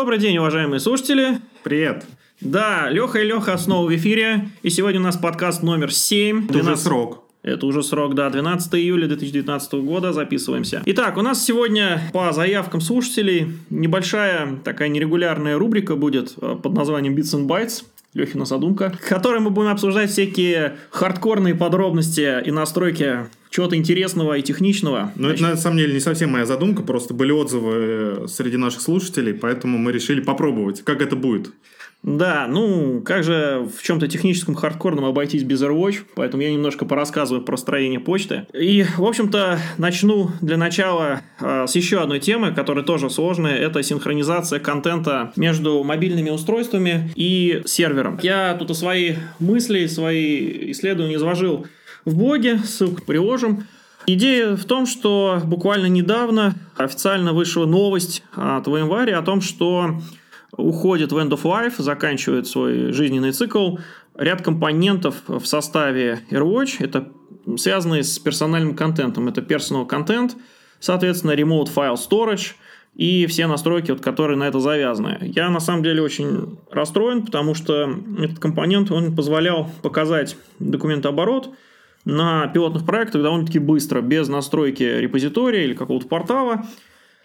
Добрый день, уважаемые слушатели. Привет. Да, Леха и Леха снова в эфире. И сегодня у нас подкаст номер 7. Это 12... уже срок. Это уже срок, да, 12 июля 2019 года записываемся. Итак, у нас сегодня по заявкам слушателей небольшая такая нерегулярная рубрика будет э, под названием Bits and Bytes. Лехина задумка, в которой мы будем обсуждать всякие хардкорные подробности и настройки чего-то интересного и техничного. Ну, это на самом деле не совсем моя задумка, просто были отзывы э, среди наших слушателей, поэтому мы решили попробовать, как это будет. Да, ну, как же в чем-то техническом хардкорном обойтись без AirWatch, поэтому я немножко порассказываю про строение почты. И, в общем-то, начну для начала э, с еще одной темы, которая тоже сложная, это синхронизация контента между мобильными устройствами и сервером. Я тут свои мысли, свои исследования изложил в блоге, ссылку приложим. Идея в том, что буквально недавно официально вышла новость от VMware о том, что уходит в end of life, заканчивает свой жизненный цикл ряд компонентов в составе AirWatch. Это связанные с персональным контентом. Это personal контент, соответственно, remote file storage и все настройки, вот, которые на это завязаны. Я на самом деле очень расстроен, потому что этот компонент он позволял показать документооборот на пилотных проектах довольно-таки быстро, без настройки репозитория или какого-то портала.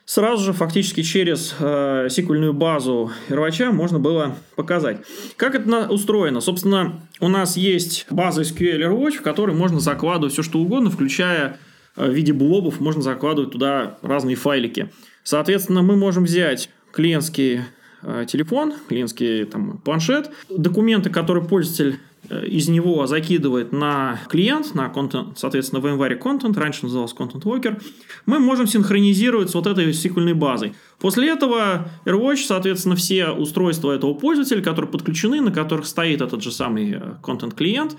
Сразу же, фактически через э, сиквельную базу рвача можно было показать. Как это устроено? Собственно, у нас есть база SQL Airwatch, в которой можно закладывать все, что угодно, включая э, в виде блобов, можно закладывать туда разные файлики. Соответственно, мы можем взять клиентский э, телефон, клиентский там, планшет, документы, которые пользователь из него закидывает на клиент, на контент, соответственно, в VMware Content, раньше назывался Content Walker, мы можем синхронизировать с вот этой сиквельной базой. После этого AirWatch, соответственно, все устройства этого пользователя, которые подключены, на которых стоит этот же самый контент-клиент, э,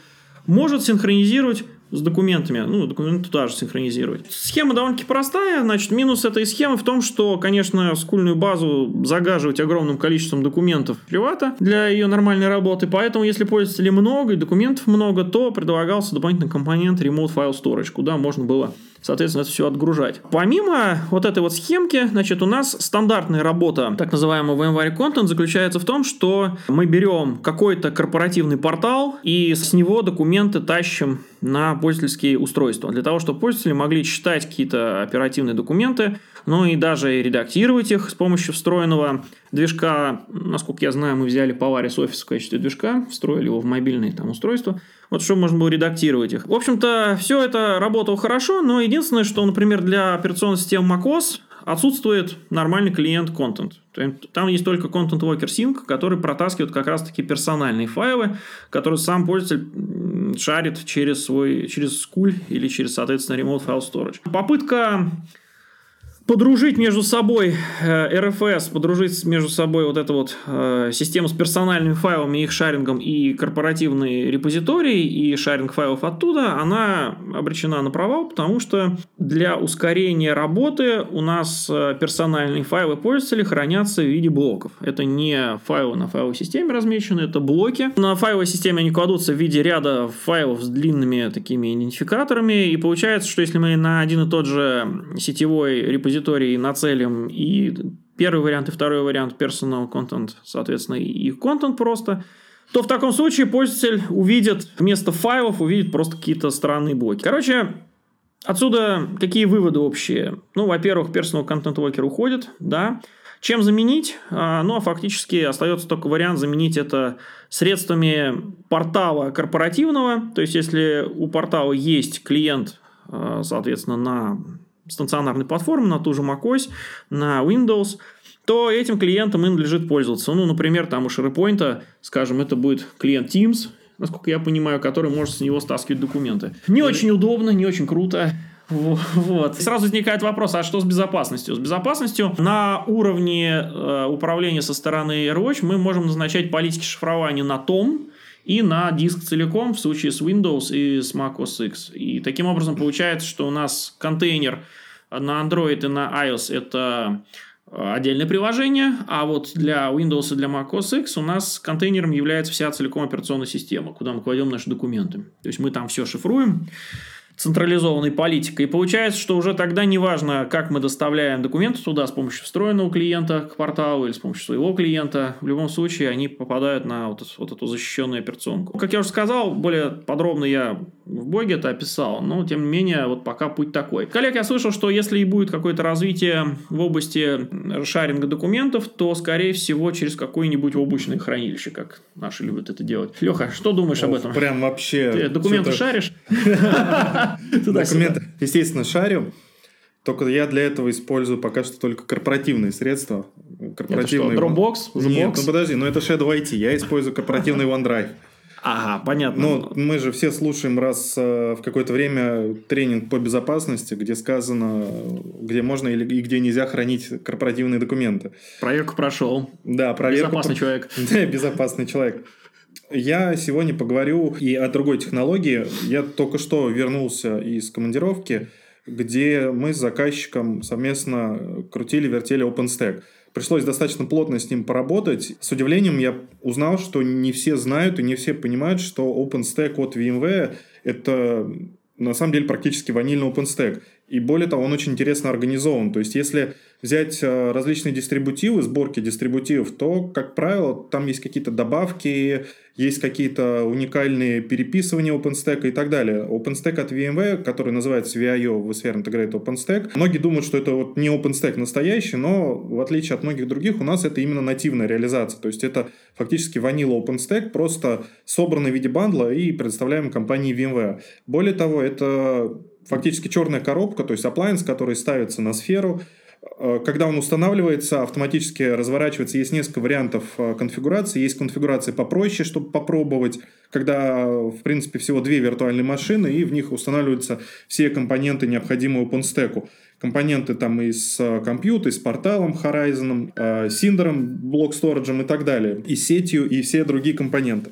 может синхронизировать с документами. Ну, документы туда же синхронизировать. Схема довольно-таки простая. Значит, минус этой схемы в том, что, конечно, скульную базу загаживать огромным количеством документов привата для ее нормальной работы. Поэтому, если пользователей много и документов много, то предлагался дополнительный компонент Remote File Storage, куда можно было соответственно, это все отгружать. Помимо вот этой вот схемки, значит, у нас стандартная работа так называемого VMware Content заключается в том, что мы берем какой-то корпоративный портал и с него документы тащим на пользовательские устройства, для того, чтобы пользователи могли читать какие-то оперативные документы, ну и даже редактировать их с помощью встроенного движка. Насколько я знаю, мы взяли Polaris Office в качестве движка, встроили его в мобильные там устройства, вот чтобы можно было редактировать их. В общем-то, все это работало хорошо, но единственное, что, например, для операционной системы macOS отсутствует нормальный клиент Content. Там есть только Content Walker Sync, который протаскивает как раз-таки персональные файлы, которые сам пользователь шарит через свой через скуль или через, соответственно, Remote File Storage. Попытка подружить между собой э, RFS, подружить между собой вот эту вот э, систему с персональными файлами, их шарингом и корпоративные репозитории и шаринг файлов оттуда, она обречена на провал, потому что для ускорения работы у нас э, персональные файлы пользователей хранятся в виде блоков. Это не файлы на файловой системе размещены, это блоки. На файловой системе они кладутся в виде ряда файлов с длинными такими идентификаторами, и получается, что если мы на один и тот же сетевой репозиторий репозиторий нацелим и первый вариант и второй вариант personal content, соответственно, и content просто, то в таком случае пользователь увидит вместо файлов увидит просто какие-то странные блоки. Короче, отсюда какие выводы общие? Ну, во-первых, personal content walker уходит, да. Чем заменить? А, ну, а фактически остается только вариант заменить это средствами портала корпоративного. То есть, если у портала есть клиент, а, соответственно, на стационарной платформы, на ту же macOS, на Windows, то этим клиентом им надлежит пользоваться. Ну, например, там у SharePoint, скажем, это будет клиент Teams, насколько я понимаю, который может с него стаскивать документы. Не очень удобно, не очень круто. Вот. Сразу возникает вопрос, а что с безопасностью? С безопасностью на уровне э, управления со стороны AirWatch мы можем назначать политики шифрования на том, и на диск целиком в случае с Windows и с Mac OS X. И таким образом получается, что у нас контейнер на Android и на iOS это э, отдельное приложение, а вот для Windows и для Mac OS X у нас контейнером является вся целиком операционная система, куда мы кладем наши документы. То есть мы там все шифруем. Централизованной политикой. И получается, что уже тогда неважно, как мы доставляем документы туда с помощью встроенного клиента к порталу или с помощью своего клиента, в любом случае они попадают на вот, вот эту защищенную операционку. Как я уже сказал, более подробно я в Боге это описал, но тем не менее вот пока путь такой. Коллег, я слышал, что если и будет какое-то развитие в области шаринга документов, то скорее всего через какое-нибудь облачное хранилище, как наши любят это делать. Леха, что думаешь об этом? Прям вообще... Ты документы шаришь? Документы, естественно, шарю. Только я для этого использую пока что только корпоративные средства. Корпоративные... Это что, Dropbox? Нет, ну подожди, но это Shadow IT. Я использую корпоративный OneDrive. Ага, понятно. Но мы же все слушаем раз э, в какое-то время тренинг по безопасности, где сказано, где можно или и где нельзя хранить корпоративные документы. Проверку прошел. Да, проверку. Безопасный человек. Да, безопасный человек. Я сегодня поговорю и о другой технологии. Я только что вернулся из командировки, где мы с заказчиком совместно крутили, вертели OpenStack. Пришлось достаточно плотно с ним поработать. С удивлением я узнал, что не все знают и не все понимают, что OpenStack от VMware – это на самом деле практически ванильный OpenStack. И более того, он очень интересно организован. То есть, если взять э, различные дистрибутивы, сборки дистрибутивов, то, как правило, там есть какие-то добавки, есть какие-то уникальные переписывания OpenStack и так далее. OpenStack от VMware, который называется VIO, vSphere Integrated OpenStack, многие думают, что это вот не OpenStack настоящий, но в отличие от многих других, у нас это именно нативная реализация. То есть это фактически ванила OpenStack, просто собранный в виде бандла и предоставляем компании VMware. Более того, это фактически черная коробка, то есть appliance, который ставится на сферу, Э, когда он устанавливается, автоматически разворачивается. Есть несколько вариантов э, конфигурации. Есть конфигурации попроще, чтобы попробовать, когда, в принципе, всего две виртуальные машины, и в них устанавливаются все компоненты, необходимые OpenStack. Компоненты там и с э, компьютером, и с порталом Horizon, Синдером, блок-сториджем и так далее, и сетью, и все другие компоненты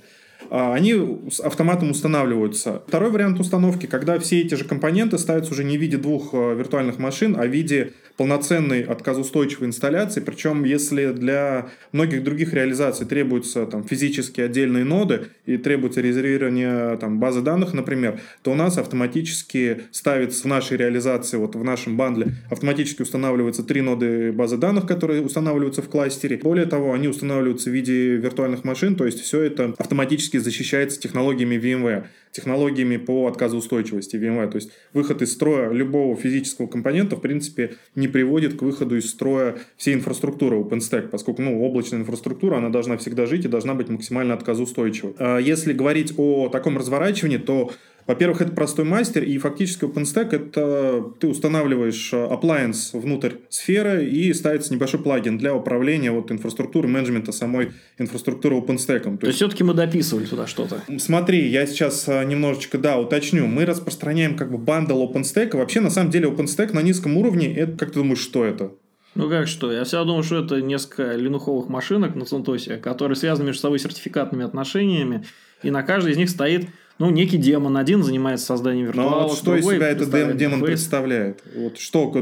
они с автоматом устанавливаются. Второй вариант установки, когда все эти же компоненты ставятся уже не в виде двух виртуальных машин, а в виде полноценной отказоустойчивой инсталляции. Причем, если для многих других реализаций требуются там, физически отдельные ноды и требуется резервирование там, базы данных, например, то у нас автоматически ставится в нашей реализации, вот в нашем бандле, автоматически устанавливаются три ноды базы данных, которые устанавливаются в кластере. Более того, они устанавливаются в виде виртуальных машин, то есть все это автоматически защищается технологиями VMware технологиями по отказоустойчивости VMware. То есть выход из строя любого физического компонента, в принципе, не приводит к выходу из строя всей инфраструктуры OpenStack, поскольку ну, облачная инфраструктура, она должна всегда жить и должна быть максимально отказоустойчивой. А если говорить о таком разворачивании, то во-первых, это простой мастер, и фактически OpenStack это ты устанавливаешь э, appliance внутрь сферы и ставится небольшой плагин для управления вот инфраструктурой, менеджмента самой инфраструктуры OpenStack. То, То есть, все-таки мы дописывали туда что-то? Смотри, я сейчас э, немножечко, да, уточню. Мы распространяем как бы бандл OpenStack. Вообще, на самом деле, OpenStack на низком уровне, это, как ты думаешь, что это? Ну как что? Я всегда думал, что это несколько линуховых машинок на Центосе, которые связаны между собой сертификатными отношениями, и на каждой из них стоит ну, некий демон один занимается созданием виртуала. Но вот что из себя этот демон интерфейс. представляет? Вот что?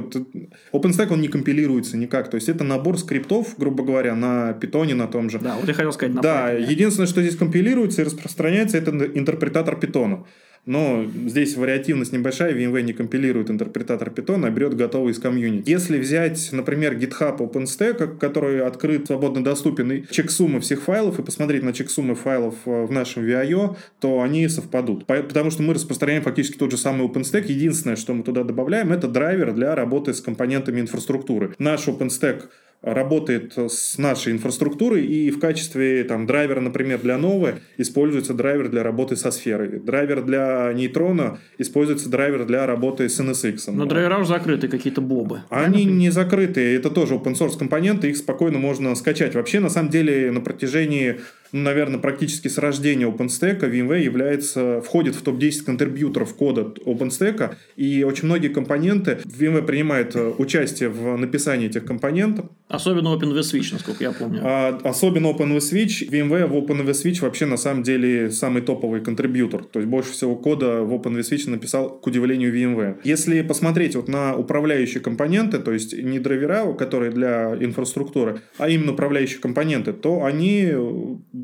OpenStack, он не компилируется никак. То есть, это набор скриптов, грубо говоря, на питоне на том же. Да, вот я хотел сказать на Да, единственное, что здесь компилируется и распространяется, это интерпретатор питона. Но здесь вариативность небольшая, VMware не компилирует интерпретатор Python, а берет готовый из комьюнити. Если взять, например, GitHub OpenStack, который открыт, свободно доступен, и чек-суммы всех файлов, и посмотреть на чек-суммы файлов э, в нашем VIO, то они совпадут. Потому что мы распространяем фактически тот же самый OpenStack. Единственное, что мы туда добавляем, это драйвер для работы с компонентами инфраструктуры. Наш OpenStack работает с нашей инфраструктурой, и в качестве там, драйвера, например, для новой используется драйвер для работы со сферой. Драйвер для нейтрона используется драйвер для работы с NSX. Но драйвера уже закрыты, какие-то бобы. Они не закрыты, это тоже open source компоненты, их спокойно можно скачать. Вообще, на самом деле, на протяжении наверное, практически с рождения OpenStack VMware является, входит в топ-10 контрибьюторов кода OpenStack, и очень многие компоненты VMware принимает э, участие в написании этих компонентов. Особенно OpenVSwitch, насколько я помню. А, особенно OpenVSwitch. VMware в OpenVSwitch вообще на самом деле самый топовый контрибьютор. То есть больше всего кода в OpenVSwitch написал, к удивлению, VMware. Если посмотреть вот на управляющие компоненты, то есть не драйвера, которые для инфраструктуры, а именно управляющие компоненты, то они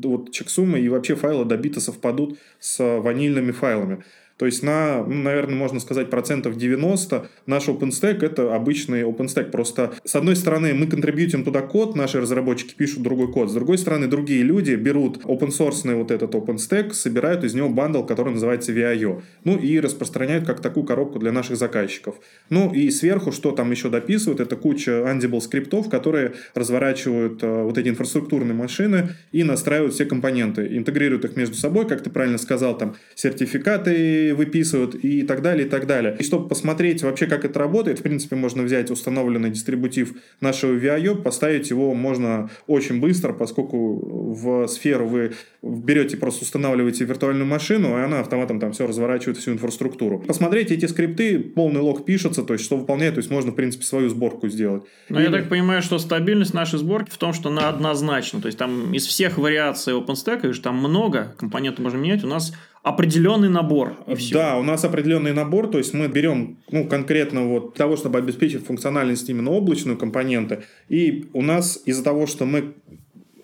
вот checksum ы и вообще файлы до бита совпадут с ванильными файлами. То есть на, ну, наверное, можно сказать, процентов 90 наш OpenStack это обычный OpenStack. Просто с одной стороны мы контрибьютим туда код, наши разработчики пишут другой код. С другой стороны, другие люди берут open source вот этот OpenStack, собирают из него бандл, который называется VIO. Ну и распространяют как такую коробку для наших заказчиков. Ну и сверху, что там еще дописывают, это куча Ansible скриптов, которые разворачивают э, вот эти инфраструктурные машины и настраивают все компоненты, интегрируют их между собой, как ты правильно сказал, там сертификаты выписывают и так далее, и так далее. И чтобы посмотреть вообще, как это работает, в принципе, можно взять установленный дистрибутив нашего VIO, поставить его можно очень быстро, поскольку в сферу вы берете, просто устанавливаете виртуальную машину, и она автоматом там все разворачивает, всю инфраструктуру. Посмотрите эти скрипты, полный лог пишется, то есть что выполняет, то есть можно, в принципе, свою сборку сделать. Но Или... я так понимаю, что стабильность нашей сборки в том, что она однозначна. То есть там из всех вариаций OpenStack, там много, компоненты можно менять, у нас определенный набор. И. Да, у нас определенный набор, то есть мы берем ну, конкретно вот того, чтобы обеспечить функциональность именно облачную компоненты, и у нас из-за того, что мы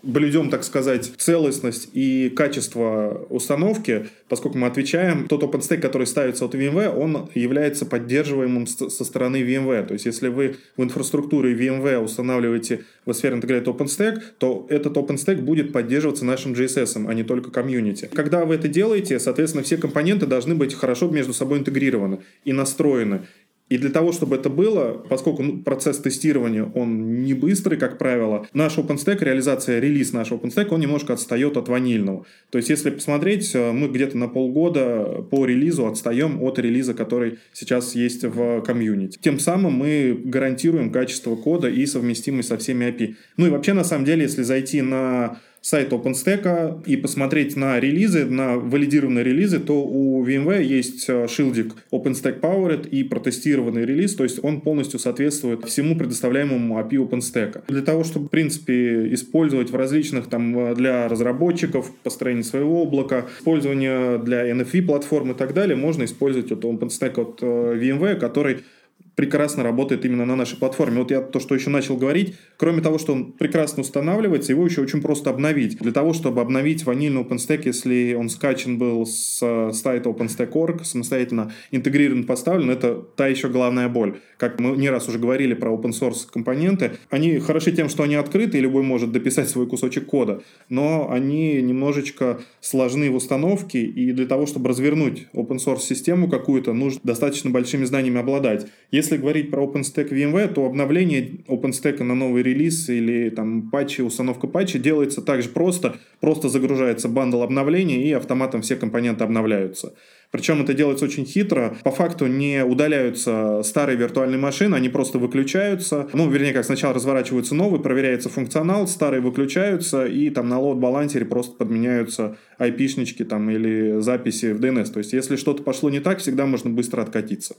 блюдем, так сказать, целостность и качество установки, поскольку мы отвечаем, тот OpenStack, который ставится от VMware, он является поддерживаемым со стороны VMware. То есть, если вы в инфраструктуре VMware устанавливаете в сфере интегрейт OpenStack, то этот OpenStack будет поддерживаться нашим JSS, а не только комьюнити. Когда вы это делаете, соответственно, все компоненты должны быть хорошо между собой интегрированы и настроены. И для того, чтобы это было, поскольку ну, процесс тестирования, он не быстрый, как правило, наш OpenStack, реализация, релиз нашего OpenStack, он немножко отстает от ванильного. То есть, если посмотреть, э, мы где-то на полгода по релизу отстаем от релиза, который сейчас есть в комьюнити. Тем самым мы гарантируем качество кода и совместимость со всеми API. Ну и вообще, на самом деле, если зайти на сайт OpenStack и посмотреть на релизы, на валидированные релизы, то у VMware есть э, шилдик OpenStack Powered и протестированный релиз, то есть он полностью соответствует всему предоставляемому API OpenStack. Для того, чтобы, в принципе, использовать в различных там э, для разработчиков, построение своего облака, использование для NFV платформ и так далее, можно использовать вот OpenStack от VMware, который прекрасно работает именно на нашей платформе. Вот я то, что еще начал говорить, кроме того, что он прекрасно устанавливается, его еще очень просто обновить. Для того, чтобы обновить ванильный OpenStack, если он скачан был с сайта OpenStack.org, самостоятельно интегрирован, поставлен, это та еще главная боль. Как мы не раз уже говорили про open source компоненты, они хороши тем, что они открыты, и любой может дописать свой кусочек кода, но они немножечко сложны в установке, и для того, чтобы развернуть open source систему какую-то, нужно достаточно большими знаниями обладать. Если если говорить про OpenStack VMware, то обновление OpenStack на новый релиз или там патчи, установка патча делается также просто. Просто загружается бандл обновления и автоматом все компоненты обновляются. Причем это делается очень хитро. По факту не удаляются старые виртуальные машины, они просто выключаются. Ну, вернее, как сначала разворачиваются новые, проверяется функционал, старые выключаются, и там на лот-балансере просто подменяются IP-шнички там или записи в DNS. То есть, если что-то пошло не так, всегда можно быстро откатиться.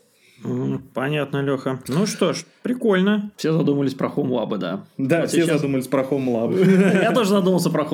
Понятно, Леха. Ну что ж, прикольно. Все задумались про HomeLab, да. Да, вот все сейчас... задумались про HomeLab. Я тоже задумался про.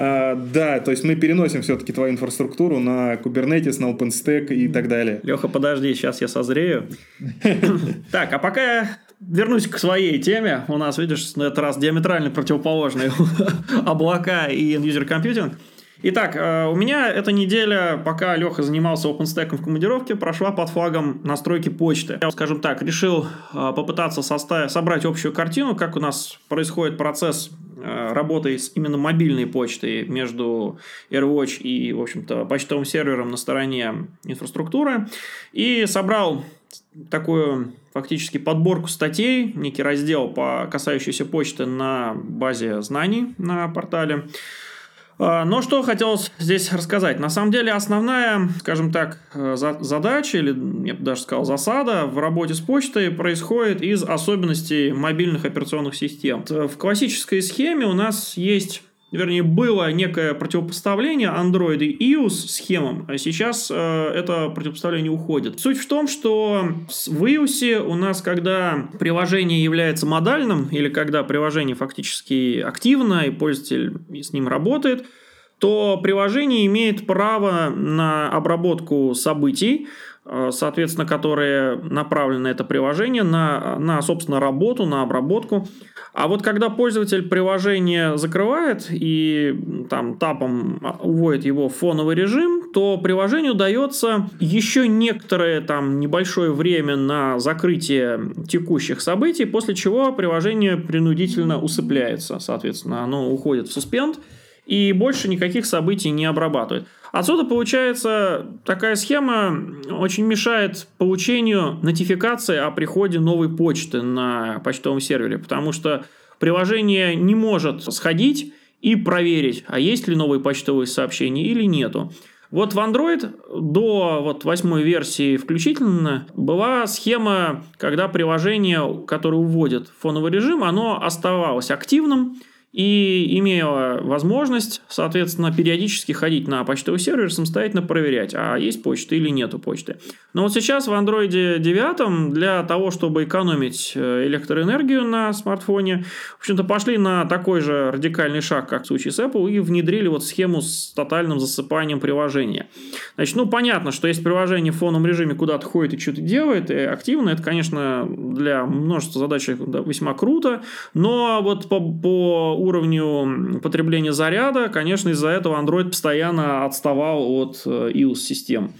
А, да, то есть мы переносим все-таки твою инфраструктуру на Kubernetes, на OpenStack и так далее. Леха, подожди, сейчас я созрею. Так, а пока я вернусь к своей теме. У нас, видишь, на этот раз диаметрально противоположные облака и user компьютинг. Итак, э, у меня эта неделя, пока Леха занимался OpenStack в командировке, прошла под флагом настройки почты. Я, скажем так, решил э, попытаться составить, собрать общую картину, как у нас происходит процесс э, работы с именно мобильной почтой между AirWatch и, в общем-то, почтовым сервером на стороне инфраструктуры. И собрал такую фактически подборку статей, некий раздел по касающейся почты на базе знаний на портале. А, но что хотелось здесь рассказать. На самом деле основная, скажем так, э, задача, или я бы даже сказал засада в работе с почтой происходит из особенностей мобильных операционных систем. В классической схеме у нас есть вернее, было некое противопоставление Android и iOS схемам, а сейчас э, это противопоставление уходит. Суть в том, что в iOS у нас, когда приложение является модальным, или когда приложение фактически активно, и пользователь с ним работает, то приложение имеет право на обработку событий, Э, соответственно, которые направлены на это приложение, на, на, собственно, работу, на обработку. А вот когда пользователь приложение закрывает и там тапом уводит его в фоновый режим, то приложению дается еще некоторое там небольшое время на закрытие текущих событий, после чего приложение принудительно усыпляется. Соответственно, оно уходит в суспенд и больше никаких событий не обрабатывает. Отсюда получается такая схема очень мешает получению нотификации о приходе новой почты на почтовом сервере, потому что приложение не может сходить и проверить, а есть ли новые почтовые сообщения или нету. Вот в Android до вот восьмой версии включительно была схема, когда приложение, которое уводит фоновый режим, оно оставалось активным, и имела возможность, соответственно, периодически ходить на почтовый сервер, самостоятельно проверять, а есть почта или нету почты. Но вот сейчас в Android 9 для того, чтобы экономить э, электроэнергию на смартфоне, в общем-то, пошли на такой же радикальный шаг, как в случае с Apple, и внедрили вот схему с тотальным засыпанием приложения. Значит, ну, понятно, что если приложение в фоновом режиме куда-то ходит и что-то делает, и активно, это, конечно, для множества задач весьма круто, но вот по, по уровню потребления заряда, конечно, из-за этого Android постоянно отставал от э, iOS-систем.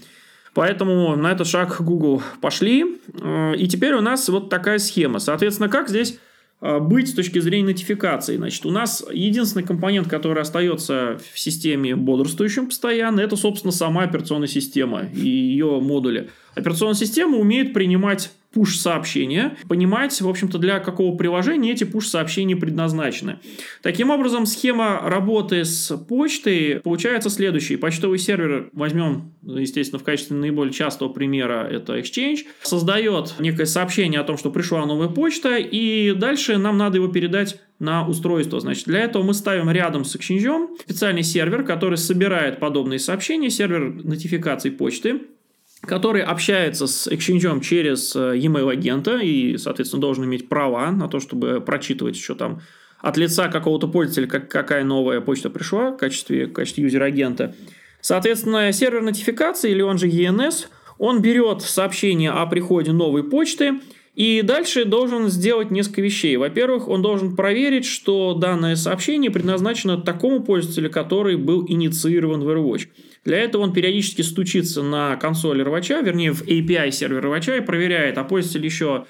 Поэтому на этот шаг Google пошли. Э, и теперь у нас вот такая схема. Соответственно, как здесь э, быть с точки зрения нотификации. Значит, у нас единственный компонент, который остается в системе бодрствующим постоянно, это, собственно, сама операционная система и ее модули. Операционная система умеет принимать пуш-сообщения, понимать, в общем-то, для какого приложения эти пуш-сообщения предназначены. Таким образом, схема работы с почтой получается следующей. Почтовый сервер, возьмем, естественно, в качестве наиболее частого примера, это Exchange, создает некое сообщение о том, что пришла новая почта, и дальше нам надо его передать на устройство. Значит, для этого мы ставим рядом с Exchange специальный сервер, который собирает подобные сообщения, сервер нотификации почты, который общается с Exchange через э, e-mail агента и, соответственно, должен иметь права на то, чтобы прочитывать еще там от лица какого-то пользователя, как, какая новая почта пришла в качестве, в качестве юзер-агента. Соответственно, сервер нотификации, или он же ENS, он берет сообщение о приходе новой почты и дальше должен сделать несколько вещей. Во-первых, он должен проверить, что данное сообщение предназначено такому пользователю, который был инициирован в AirWatch. Для этого он периодически стучится на консоль рвача, вернее в API сервер рвача и проверяет, а пользователь еще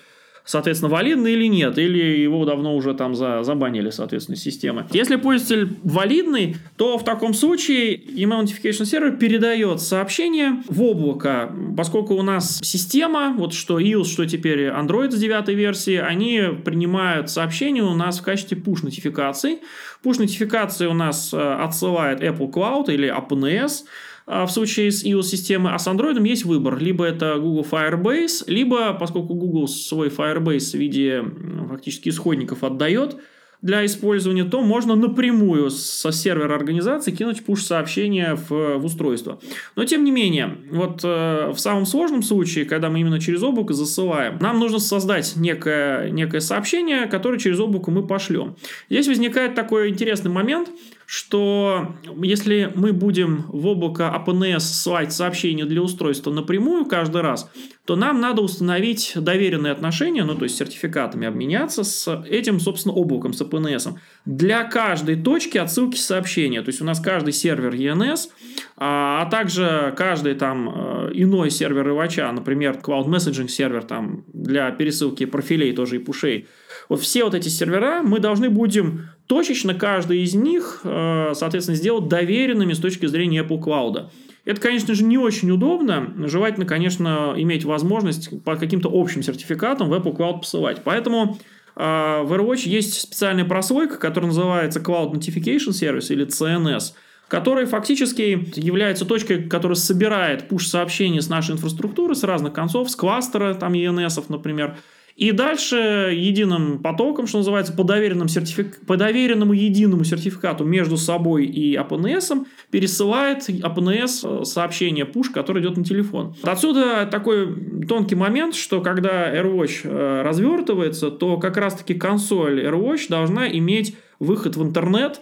соответственно, валидный или нет, или его давно уже там за, забанили, соответственно, системы. Если пользователь валидный, то в таком случае email notification сервер передает сообщение в облако, поскольку у нас система, вот что iOS, что теперь Android с девятой версии, они принимают сообщения у нас в качестве push-нотификаций. Push-нотификации у нас э, отсылает Apple Cloud или AppNS, в случае с iOS-системой, а с Android есть выбор. Либо это Google Firebase, либо, поскольку Google свой Firebase в виде фактически исходников отдает, для использования, то можно напрямую со сервера организации кинуть пуш-сообщение в, в устройство. Но тем не менее, вот э, в самом сложном случае, когда мы именно через облако засылаем, нам нужно создать некое, некое сообщение, которое через облако мы пошлем. Здесь возникает такой интересный момент – что если мы будем в облако APNS ссылать сообщение для устройства напрямую каждый раз, то нам надо установить доверенные отношения, ну то есть сертификатами обменяться с этим, собственно, облаком, с APNS. Для каждой точки отсылки сообщения. То есть у нас каждый сервер ENS, а, а также каждый там э, иной сервер ивача, например, Cloud Messaging сервер там для пересылки профилей тоже и пушей. Вот все вот эти сервера мы должны будем точечно каждый из них, э, соответственно, сделать доверенными с точки зрения Apple Cloud. Это, конечно же, не очень удобно. Желательно, конечно, иметь возможность по каким-то общим сертификатам в Apple Cloud посылать. Поэтому э, в AirWatch есть специальная прослойка, которая называется Cloud Notification Service или CNS, который фактически является точкой, которая собирает пуш-сообщения с нашей инфраструктуры, с разных концов, с кластера, там ENS, например, и дальше единым потоком, что называется, по, доверенному, сертифик... по доверенному единому сертификату между собой и APNS пересылает APNS э, сообщение push, который идет на телефон. Отсюда такой тонкий момент, что когда AirWatch э, развертывается, то как раз-таки консоль AirWatch должна иметь выход в интернет,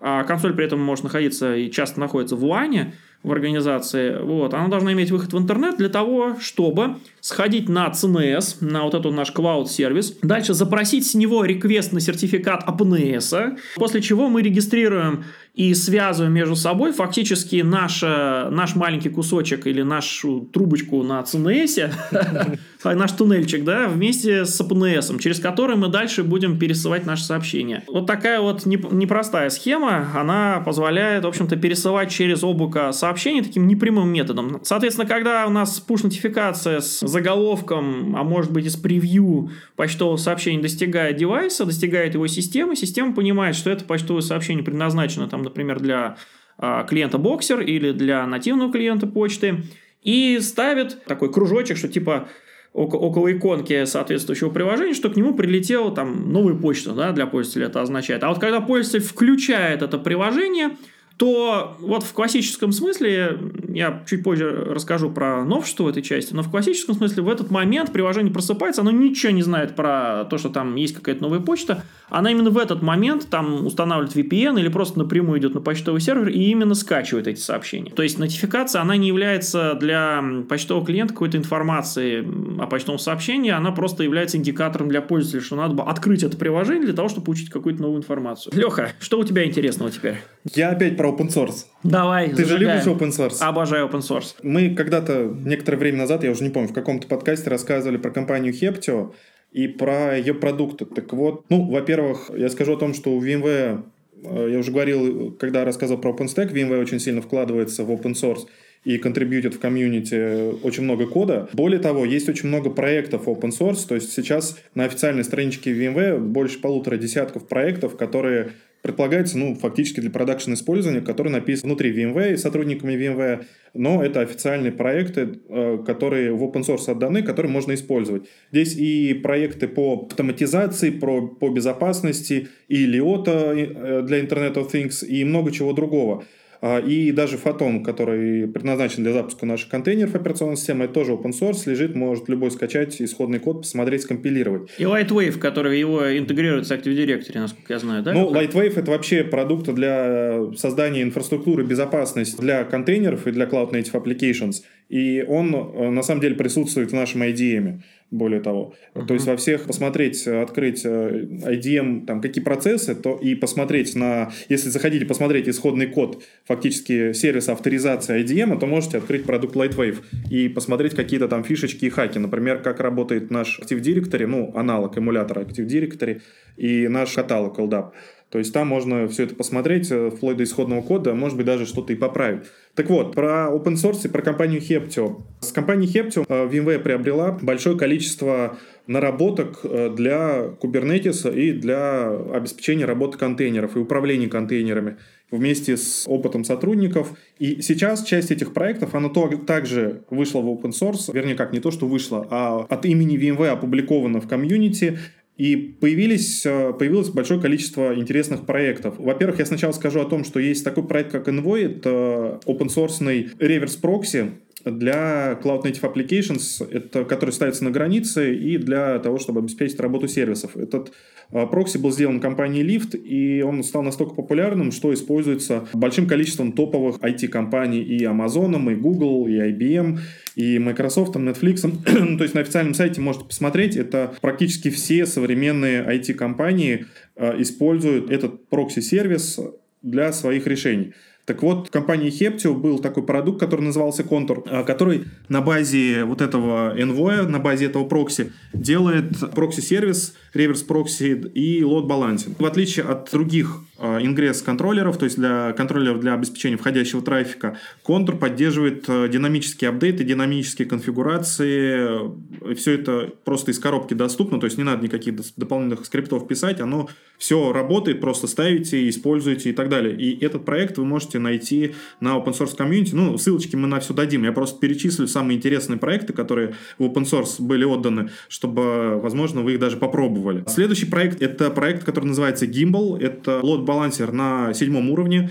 а консоль при этом может находиться и часто находится в LAN, в организации, вот, она должна иметь выход в интернет для того, чтобы сходить на CNS, на вот эту наш cloud-сервис, дальше запросить с него реквест на сертификат APNS, после чего мы регистрируем и связываем между собой фактически наш, наш маленький кусочек или нашу трубочку на CNS, наш туннельчик, да, вместе с APNS, через который мы дальше будем пересылать наши сообщения. Вот такая вот непростая схема, она позволяет, в общем-то, пересылать через облако сообщений таким непрямым методом. Соответственно, когда у нас push-нотификация с заголовком, а может быть и с превью почтового сообщения достигает девайса, достигает его системы, система понимает, что это почтовое сообщение предназначено там например, для а, клиента Boxer или для нативного клиента почты, и ставит такой кружочек, что типа около иконки соответствующего приложения, что к нему прилетела там новая почта, да, для пользователя это означает. А вот когда пользователь включает это приложение, то вот в классическом смысле, я чуть позже расскажу про новшество в этой части, но в классическом смысле в этот момент приложение просыпается, оно ничего не знает про то, что там есть какая-то новая почта, она именно в этот момент там устанавливает VPN или просто напрямую идет на почтовый сервер и именно скачивает эти сообщения. То есть нотификация, она не является для почтового клиента какой-то информации о почтовом сообщении, она просто является индикатором для пользователя, что надо бы открыть это приложение для того, чтобы получить какую-то новую информацию. Леха, что у тебя интересного теперь? Я опять про open source. Давай, Ты зажигаем. же любишь open source. Обожаю open source. Мы когда-то, некоторое время назад, я уже не помню, в каком-то подкасте рассказывали про компанию Heptio и про ее продукты. Так вот, ну, во-первых, я скажу о том, что у VMware, э, я уже говорил, когда рассказывал про OpenStack, VMware очень сильно вкладывается в open source и контрибьютит в комьюнити очень много кода. Более того, есть очень много проектов open source, то есть сейчас на официальной страничке VMware больше полутора десятков проектов, которые предполагается, ну, фактически для продакшн использования, который написан внутри VMware и сотрудниками VMware, но это официальные проекты, э, которые в open source отданы, которые можно использовать. Здесь и проекты по автоматизации, про, по безопасности, и Liotta э, для Internet of Things, и много чего другого. А, и даже фотон, который предназначен для запуска наших контейнеров операционной системы, это тоже open source, лежит, может любой скачать исходный код, посмотреть, скомпилировать. И Lightwave, который его интегрирует с Active Directory, насколько я знаю, да? Ну, Lightwave это вообще продукт для создания инфраструктуры безопасности для контейнеров и для Cloud Native Applications. И он э, на самом деле присутствует в нашем IDM более того. Uh-huh. То есть во всех посмотреть, открыть э, IDM, там, какие процессы, то и посмотреть на... Если захотите посмотреть исходный код фактически сервиса авторизации IDM, то можете открыть продукт Lightwave и посмотреть какие-то там фишечки и хаки. Например, как работает наш Active Directory, ну, аналог эмулятора Active Directory и наш каталог LDAP. То есть там можно все это посмотреть э, вплоть до исходного кода, может быть, даже что-то и поправить. Так вот, про open source и про компанию Heptio. С компанией Heptio э, VMware приобрела большое количество наработок э, для Kubernetes и для обеспечения работы контейнеров и управления контейнерами вместе с опытом сотрудников. И сейчас часть этих проектов, она также вышла в open source, вернее, как не то, что вышла, а от имени VMware опубликована в комьюнити, и появились, э, появилось большое количество интересных проектов. Во-первых, я сначала скажу о том, что есть такой проект, как Envoy, это open-source реверс-прокси, для Cloud Native Applications, это, который ставится на границе и для того, чтобы обеспечить работу сервисов. Этот а, прокси был сделан компанией Lyft, и он стал настолько популярным, что используется большим количеством топовых IT-компаний и Amazon, и Google, и IBM, и Microsoft, и Netflix. То есть на официальном сайте можете посмотреть, это практически все современные IT-компании а, используют этот прокси-сервис для своих решений. Так вот, в компании Heptio был такой продукт, который назывался Contour, а, который на базе вот этого Envoy, на базе этого прокси, делает прокси-сервис, reverse proxy и load balancing. В отличие от других а, ingress-контроллеров, то есть для контроллеров для обеспечения входящего трафика, Contour поддерживает а, динамические апдейты, динамические конфигурации. Все это просто из коробки доступно, то есть не надо никаких дополнительных скриптов писать, оно все работает, просто ставите, используете и так далее. И этот проект вы можете найти на open source комьюнити. Ну, ссылочки мы на все дадим. Я просто перечислю самые интересные проекты, которые в open source были отданы, чтобы, возможно, вы их даже попробовали. Следующий проект — это проект, который называется Gimbal. Это лот-балансер на седьмом уровне.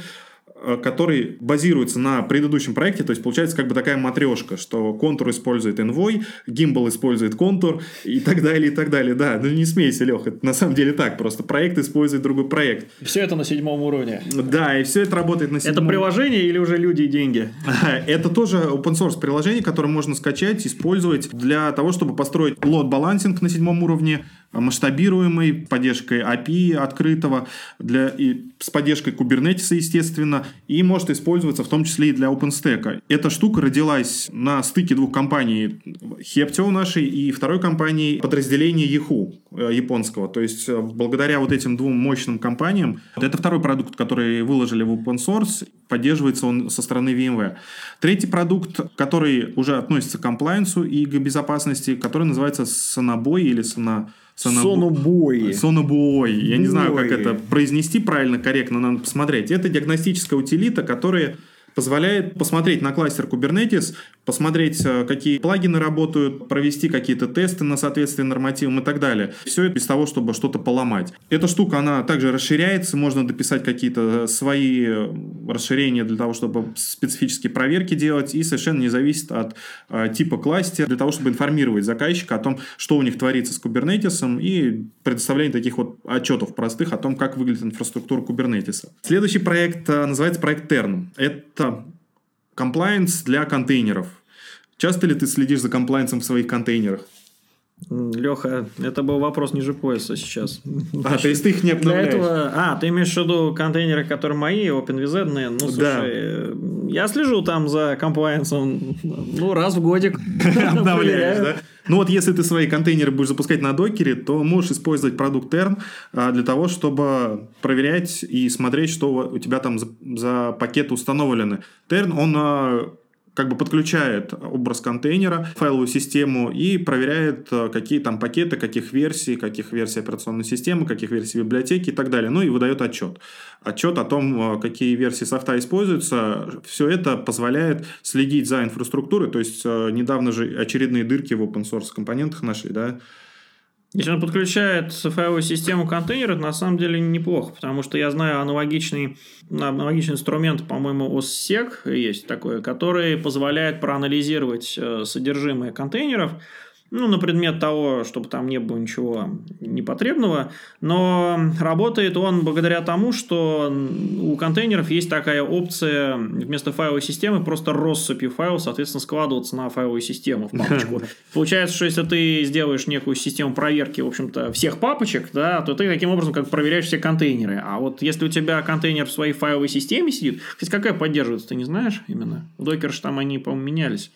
Э, который базируется на предыдущем проекте, то есть получается как бы такая матрешка, что контур использует Envoy, Gimbal использует контур и так далее, и так далее. Да, ну не смейся, Леха, это на самом деле так, просто проект использует другой проект. Все это на седьмом уровне. Да, и все это работает на седьмом. Это приложение или уже люди и деньги? Это тоже open source приложение, которое можно скачать, использовать для того, чтобы построить load балансинг на седьмом уровне, масштабируемый, поддержкой API открытого, для, и с поддержкой Kubernetes, естественно, и может использоваться в том числе и для OpenStack. Эта штука родилась на стыке двух компаний, Heptio нашей и второй компании подразделения Yahoo э, японского. То есть, э, благодаря вот этим двум мощным компаниям, это второй продукт, который выложили в open source, поддерживается он со стороны VMware. Третий продукт, который уже относится к комплайенсу и к безопасности, который называется Sonoboy или Sono Сонобой. Сонобой. Я не знаю, как это произнести правильно, корректно, надо посмотреть. Это диагностическая утилита, которая позволяет посмотреть на кластер Kubernetes, посмотреть, э, какие плагины работают, провести какие-то тесты на соответствие нормативам и так далее. Все это без того, чтобы что-то поломать. Эта штука, она также расширяется, можно дописать какие-то свои э, расширения для того, чтобы специфические проверки делать, и совершенно не зависит от э, типа кластера, для того, чтобы информировать заказчика о том, что у них творится с Kubernetes, и предоставление таких вот отчетов простых о том, как выглядит инфраструктура Kubernetes. Следующий проект называется проект Tern. Это это комплайенс для контейнеров. Часто ли ты следишь за комплайенсом в своих контейнерах? Леха, это был вопрос ниже пояса сейчас. А, то есть ты их не обновляешь? Для этого... А, ты имеешь в виду контейнеры, которые мои, OpenVZ? Ну, слушай, да. я слежу там за комплайенсом, ну, раз в годик. Обновляешь, да? Ну вот если ты свои контейнеры будешь запускать на докере, то можешь использовать продукт Tern а, для того, чтобы проверять и смотреть, что у тебя там за, за пакеты установлены. Tern, он а, как бы подключает образ контейнера, файловую систему и проверяет, э, какие там пакеты, каких версий, каких версий операционной системы, каких версий библиотеки и так далее. Ну и выдает отчет. Отчет о том, э, какие версии софта используются. Все это позволяет следить за инфраструктурой. То есть, э, недавно же очередные дырки в open source компонентах нашли, да, если он подключает файловую систему контейнера, это на самом деле неплохо, потому что я знаю аналогичный, аналогичный инструмент, по-моему, OSSEC есть такой, который позволяет проанализировать э, содержимое контейнеров, ну, на предмет того, чтобы там не было ничего непотребного, но работает он благодаря тому, что у контейнеров есть такая опция вместо файловой системы просто россыпью файлов, соответственно, складываться на файловую систему в папочку. Получается, что если ты сделаешь некую систему проверки, в общем-то, всех папочек, да, то ты таким образом как проверяешь все контейнеры. А вот если у тебя контейнер в своей файловой системе сидит, кстати, какая поддерживается, ты не знаешь именно? В Docker там они, по-моему, менялись.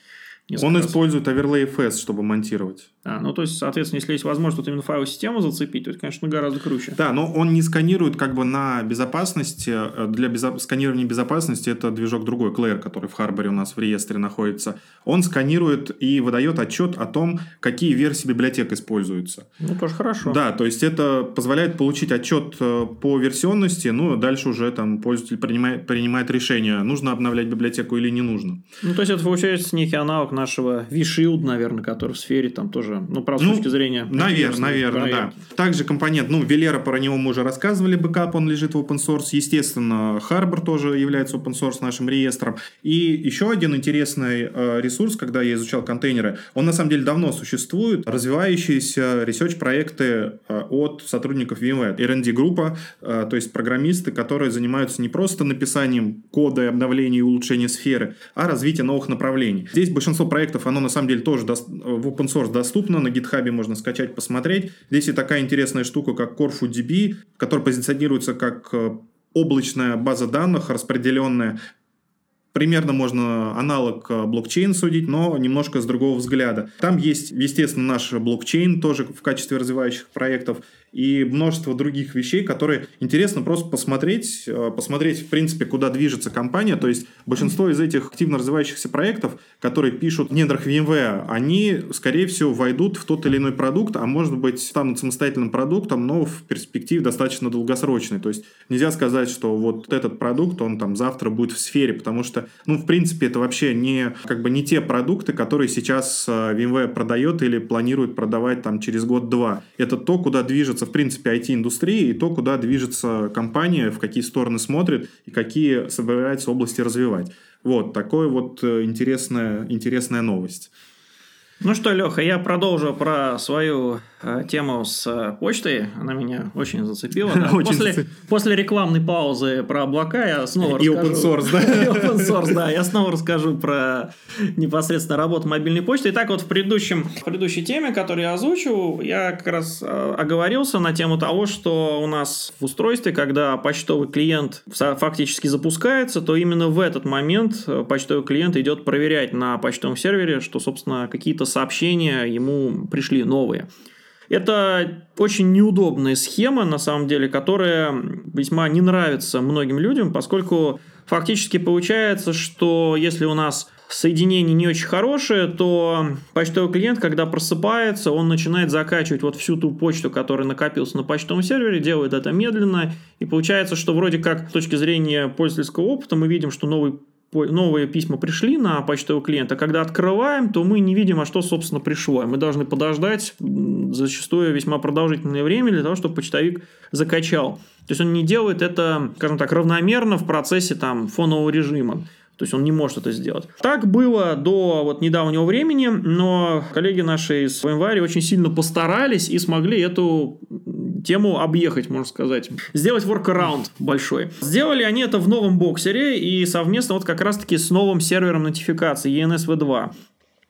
Он раз. использует Overlay FS, чтобы монтировать. А, ну то есть, соответственно, если есть возможность вот именно файловую систему зацепить, то это, конечно, гораздо круче. Да, но он не сканирует как бы на безопасности. Э, для безо... сканирования безопасности это движок другой, Claire, который в Харборе у нас в реестре находится. Он сканирует и выдает отчет о том, какие версии библиотек используются. Ну, тоже хорошо. Да, то есть это позволяет получить отчет э, по версионности, ну, а дальше уже там пользователь принимает, принимает решение, нужно обновлять библиотеку или не нужно. Ну, то есть это получается некий аналог нашего vShield, наверное, который в сфере там тоже ну, правда, ну, с точки зрения... Наверное, наверное, да. Также компонент, ну, Velero, про него мы уже рассказывали, бэкап, он лежит в open source. Естественно, Harbor тоже является open source нашим реестром. И еще один интересный э, ресурс, когда я изучал контейнеры, он на самом деле давно существует, развивающиеся research-проекты э, от сотрудников VMware, R&D группа, э, то есть программисты, которые занимаются не просто написанием кода и обновления и улучшения сферы, а развитием новых направлений. Здесь большинство проектов, оно на самом деле тоже в open source доступно, на гитхабе можно скачать, посмотреть. Здесь и такая интересная штука, как CorfuDB, которая позиционируется как э, облачная база данных, распределенная примерно можно аналог э, блокчейн судить, но немножко с другого взгляда. Там есть, естественно, наш блокчейн тоже в качестве развивающих проектов и множество других вещей, которые интересно просто посмотреть, э, посмотреть, в принципе, куда движется компания. То есть большинство из этих активно развивающихся проектов, которые пишут в недрах VMware, они, скорее всего, войдут в тот или иной продукт, а может быть, станут самостоятельным продуктом, но в перспективе достаточно долгосрочной. То есть нельзя сказать, что вот этот продукт, он там завтра будет в сфере, потому что, ну, в принципе, это вообще не, как бы не те продукты, которые сейчас э, VMware продает или планирует продавать там через год-два. Это то, куда движется движется, в принципе, IT-индустрия и то, куда движется компания, в какие стороны смотрит и какие собирается области развивать. Вот, такое вот э, интересная, интересная новость. Ну что, Леха, я продолжу про свою тему с э, почтой. Она меня очень зацепила. Да. очень после, зацеп... после рекламной паузы про облака я снова И расскажу... open source, да? И open source, да. Я снова расскажу про непосредственно работу мобильной почты. Итак, вот в, предыдущем, в предыдущей теме, которую я озвучил, я как раз э, оговорился на тему того, что у нас в устройстве, когда почтовый клиент фактически запускается, то именно в этот момент э, почтовый клиент идет проверять на почтовом сервере, что, собственно, какие-то сообщения ему пришли новые. Это очень неудобная схема, на самом деле, которая весьма не нравится многим людям, поскольку фактически получается, что если у нас соединение не очень хорошее, то почтовый клиент, когда просыпается, он начинает закачивать вот всю ту почту, которая накопилась на почтовом сервере, делает это медленно, и получается, что вроде как с точки зрения пользовательского опыта мы видим, что новый новые письма пришли на почтового клиента, когда открываем, то мы не видим, а что, собственно, пришло. Мы должны подождать зачастую весьма продолжительное время для того, чтобы почтовик закачал. То есть он не делает это, скажем так, равномерно в процессе там, фонового режима. То есть он не может это сделать. Так было до вот недавнего времени, но коллеги наши из VMware очень сильно постарались и смогли эту тему объехать, можно сказать. Сделать workaround большой. Сделали они это в новом боксере и совместно вот как раз-таки с новым сервером нотификации ENS-V2.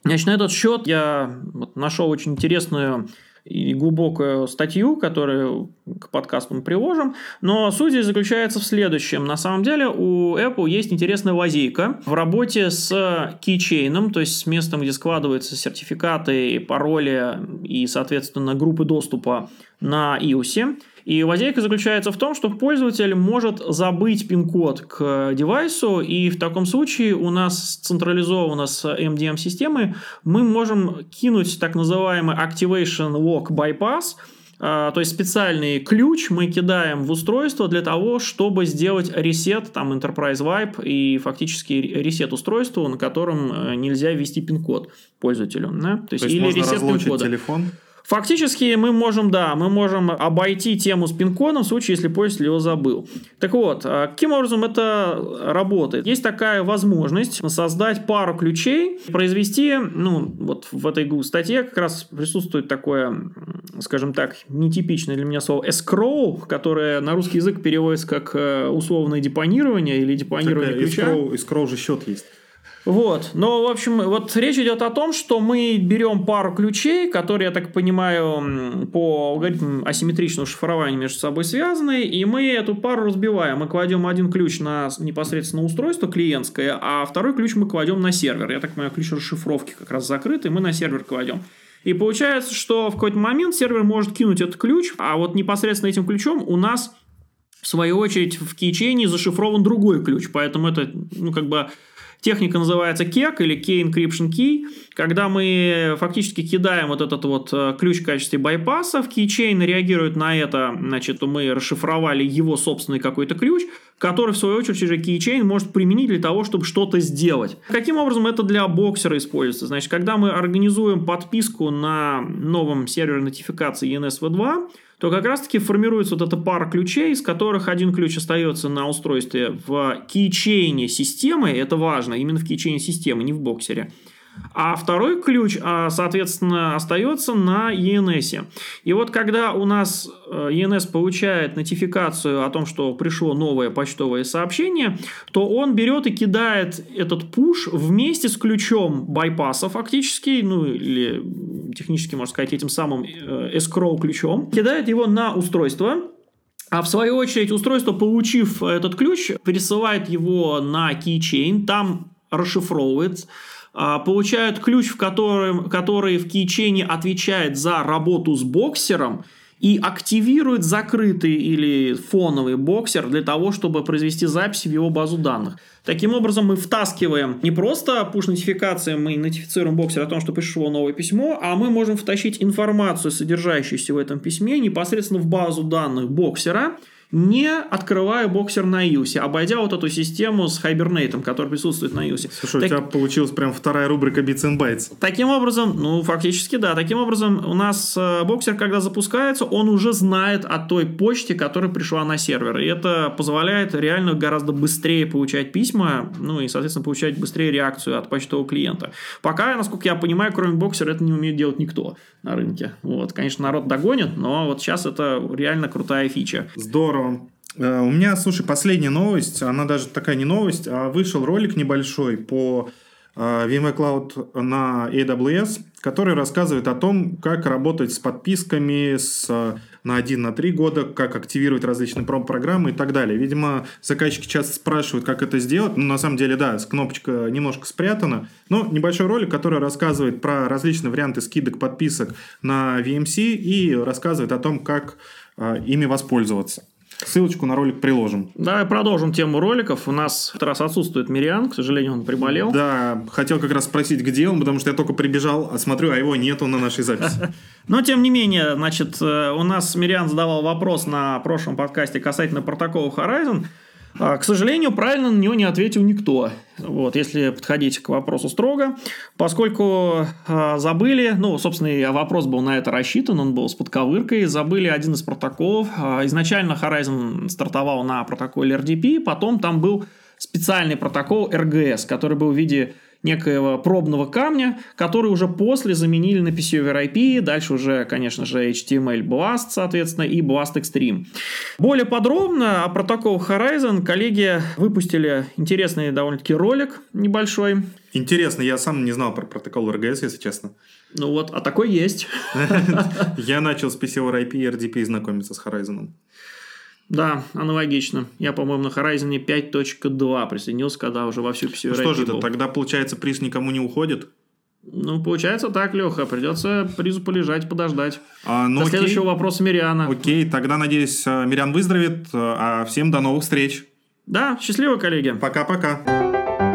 Значит, на этот счет я нашел очень интересную и глубокую статью, которую к подкасту мы приложим. Но суть заключается в следующем. На самом деле у Apple есть интересная лазейка в работе с кейчейном, то есть с местом, где складываются сертификаты, пароли и, соответственно, группы доступа на iOS. И лазейка заключается в том, что пользователь может забыть пин-код к девайсу, и в таком случае у нас централизовано с MDM-системой мы можем кинуть так называемый Activation Lock Bypass, а, то есть специальный ключ мы кидаем в устройство для того, чтобы сделать ресет, там Enterprise Wipe и фактически ресет устройства, на котором э, нельзя ввести пин-код пользователю. Да? То есть, то есть или можно ресет пин-кода. телефон? Фактически мы можем, да, мы можем обойти тему с пин-кодом в случае, если пользователь его забыл. Так вот, а каким образом это работает? Есть такая возможность создать пару ключей, произвести, ну, вот в этой статье как раз присутствует такое, скажем так, нетипичное для меня слово escrow, которое на русский язык переводится как э, условное депонирование или депонирование так, ключа. Escrow, escrow же счет есть. Вот. Но, в общем, вот речь идет о том, что мы берем пару ключей, которые, я так понимаю, по алгоритму асимметричного шифрования между собой связаны, и мы эту пару разбиваем. Мы кладем один ключ на непосредственно устройство клиентское, а второй ключ мы кладем на сервер. Я так понимаю, ключ расшифровки как раз закрытый, мы на сервер кладем. И получается, что в какой-то момент сервер может кинуть этот ключ, а вот непосредственно этим ключом у нас в свою очередь в keychain е зашифрован другой ключ, поэтому это, ну, как бы Техника называется KEK или Key Encryption Key, когда мы фактически кидаем вот этот вот э, ключ в качестве байпаса, в keychain реагирует на это, значит, мы расшифровали его собственный какой-то ключ, который, в свою очередь, уже keychain может применить для того, чтобы что-то сделать. Каким образом это для Boxer а используется? Значит, когда мы организуем подписку на новом сервере нотификации ENS v2, то как раз-таки формируется вот эта пара ключей, из которых один ключ остается на устройстве в кейчейне системы, это важно, именно в кейчейне системы, не в боксере. А второй ключ, а, соответственно, остается на ENS. И вот когда у нас ENS э, получает нотификацию о том, что пришло новое почтовое сообщение, то он берет и кидает этот пуш вместе с ключом байпаса фактически, ну или технически, можно сказать, этим самым э, escrow ключом, кидает его на устройство, а в свою очередь устройство, получив этот ключ, пересылает его на keychain, там расшифровывает, а, получают ключ, в котором, который в кейчейне отвечает за работу с боксером и активирует закрытый или фоновый боксер для того, чтобы произвести запись в его базу данных. Таким образом, мы втаскиваем не просто push-нотификации, мы нотифицируем боксер о том, что пришло новое письмо, а мы можем втащить информацию, содержащуюся в этом письме, непосредственно в базу данных боксера, не открывая боксер на iOS, обойдя вот эту систему с Hibernate, который присутствует на iOS. Слушай, так... у тебя получилась прям вторая рубрика Bits and Bytes. Таким образом, ну, фактически, да, таким образом у нас э, боксер, когда запускается, он уже знает о той почте, которая пришла на сервер, и это позволяет реально гораздо быстрее получать письма, ну, и, соответственно, получать быстрее реакцию от почтового клиента. Пока, насколько я понимаю, кроме боксера, это не умеет делать никто на рынке. Вот, конечно, народ догонит, но вот сейчас это реально крутая фича. Здорово. Э, у меня, слушай, последняя новость, она даже такая не новость, а вышел ролик небольшой по э, VMware Cloud на AWS, который рассказывает о том, как работать с подписками с, э, на 1 на 3 года, как активировать различные пром-программы и так далее. Видимо, заказчики часто спрашивают, как это сделать. Ну, на самом деле, да, кнопочка немножко спрятана. Но небольшой ролик, который рассказывает про различные варианты скидок, подписок на VMC и рассказывает о том, как ими воспользоваться. Ссылочку на ролик приложим. Давай продолжим тему роликов. У нас в этот раз отсутствует Мириан, к сожалению, он приболел. Да, хотел как раз спросить, где он, потому что я только прибежал, а смотрю, а его нету на нашей записи. Но, тем не менее, значит, э, у нас Мириан задавал вопрос на прошлом подкасте касательно протокола Horizon. А, к сожалению, правильно на него не ответил никто. Вот, если подходить к вопросу строго, поскольку э, забыли, ну, собственно, и вопрос был на это рассчитан, он был с подковыркой, забыли один из протоколов. Э, изначально Horizon стартовал на протоколе RDP, потом там был специальный протокол RGS, который был в виде некоего пробного камня, который уже после заменили на PC over IP, дальше уже, конечно же, HTML Blast, соответственно, и Blast Extreme. Более подробно о протоколах Horizon коллеги выпустили интересный довольно-таки ролик небольшой. Интересно, я сам не знал про протокол RGS, если честно. Ну вот, а такой есть. Я начал с PC over IP и RDP знакомиться с Horizon. Да, аналогично. Я, по-моему, на Horizon 5.2 присоединился, когда уже во всю всю Ну что же это, тогда, получается, приз никому не уходит? Ну, получается так, Леха. Придется призу полежать, подождать. А, ну, до окей. следующего вопроса Мириана. Окей, тогда, надеюсь, э, Мириан выздоровеет. А всем до новых встреч. Да, счастливо, коллеги. Пока-пока.